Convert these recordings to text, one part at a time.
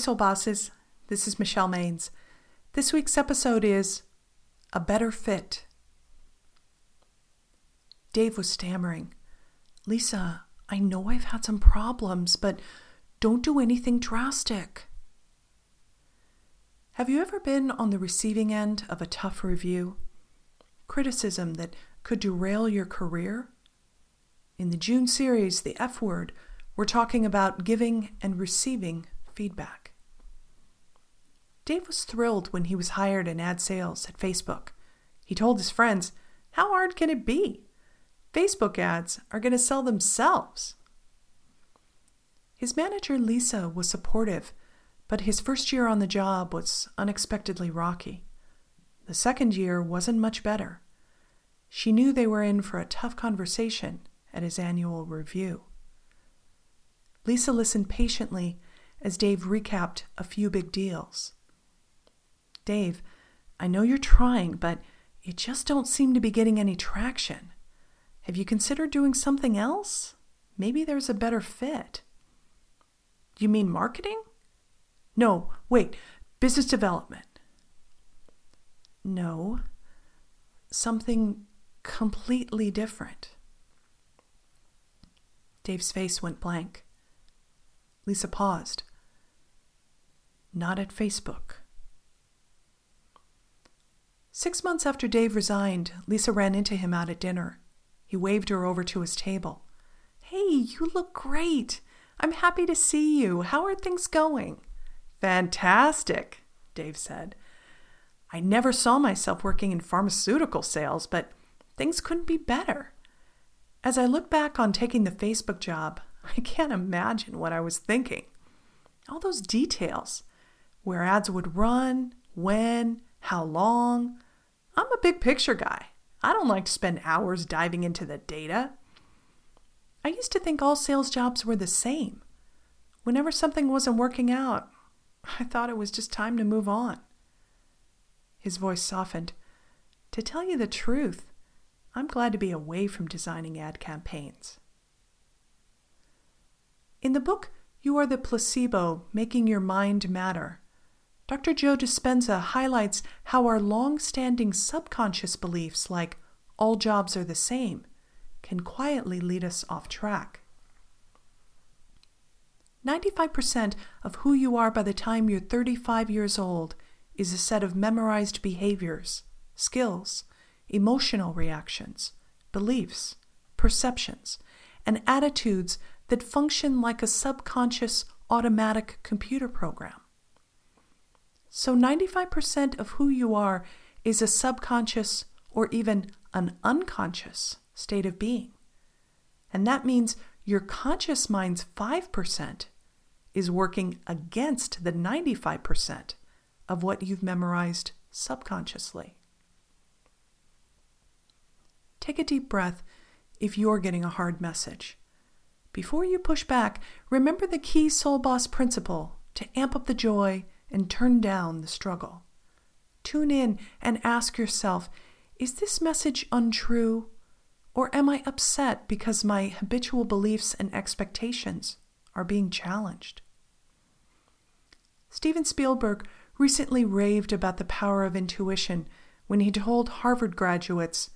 Soul Bosses. This is Michelle Maines. This week's episode is A Better Fit. Dave was stammering. Lisa, I know I've had some problems, but don't do anything drastic. Have you ever been on the receiving end of a tough review? Criticism that could derail your career? In the June series, The F Word, we're talking about giving and receiving feedback. Dave was thrilled when he was hired in ad sales at Facebook. He told his friends, How hard can it be? Facebook ads are going to sell themselves. His manager, Lisa, was supportive, but his first year on the job was unexpectedly rocky. The second year wasn't much better. She knew they were in for a tough conversation at his annual review. Lisa listened patiently as Dave recapped a few big deals. Dave, I know you're trying, but you just don't seem to be getting any traction. Have you considered doing something else? Maybe there's a better fit. You mean marketing? No, wait, business development. No, something completely different. Dave's face went blank. Lisa paused. Not at Facebook. Six months after Dave resigned, Lisa ran into him out at dinner. He waved her over to his table. Hey, you look great. I'm happy to see you. How are things going? Fantastic, Dave said. I never saw myself working in pharmaceutical sales, but things couldn't be better. As I look back on taking the Facebook job, I can't imagine what I was thinking. All those details where ads would run, when, how long. Big picture guy. I don't like to spend hours diving into the data. I used to think all sales jobs were the same. Whenever something wasn't working out, I thought it was just time to move on. His voice softened. To tell you the truth, I'm glad to be away from designing ad campaigns. In the book, You Are the Placebo Making Your Mind Matter, Dr. Joe Dispenza highlights how our long standing subconscious beliefs, like all jobs are the same, can quietly lead us off track. 95% of who you are by the time you're 35 years old is a set of memorized behaviors, skills, emotional reactions, beliefs, perceptions, and attitudes that function like a subconscious automatic computer program. So 95% of who you are is a subconscious or even an unconscious state of being. And that means your conscious mind's 5% is working against the 95% of what you've memorized subconsciously. Take a deep breath if you're getting a hard message. Before you push back, remember the key Soul Boss principle to amp up the joy and turn down the struggle. Tune in and ask yourself is this message untrue? Or am I upset because my habitual beliefs and expectations are being challenged? Steven Spielberg recently raved about the power of intuition when he told Harvard graduates,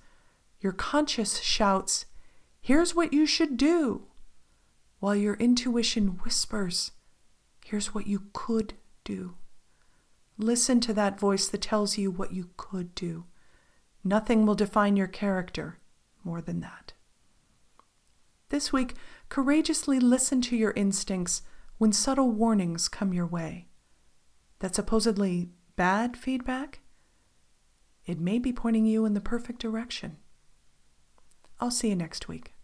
Your conscience shouts, Here's what you should do, while your intuition whispers, Here's what you could do. Listen to that voice that tells you what you could do. Nothing will define your character more than that. This week, courageously listen to your instincts when subtle warnings come your way. That supposedly bad feedback? It may be pointing you in the perfect direction. I'll see you next week.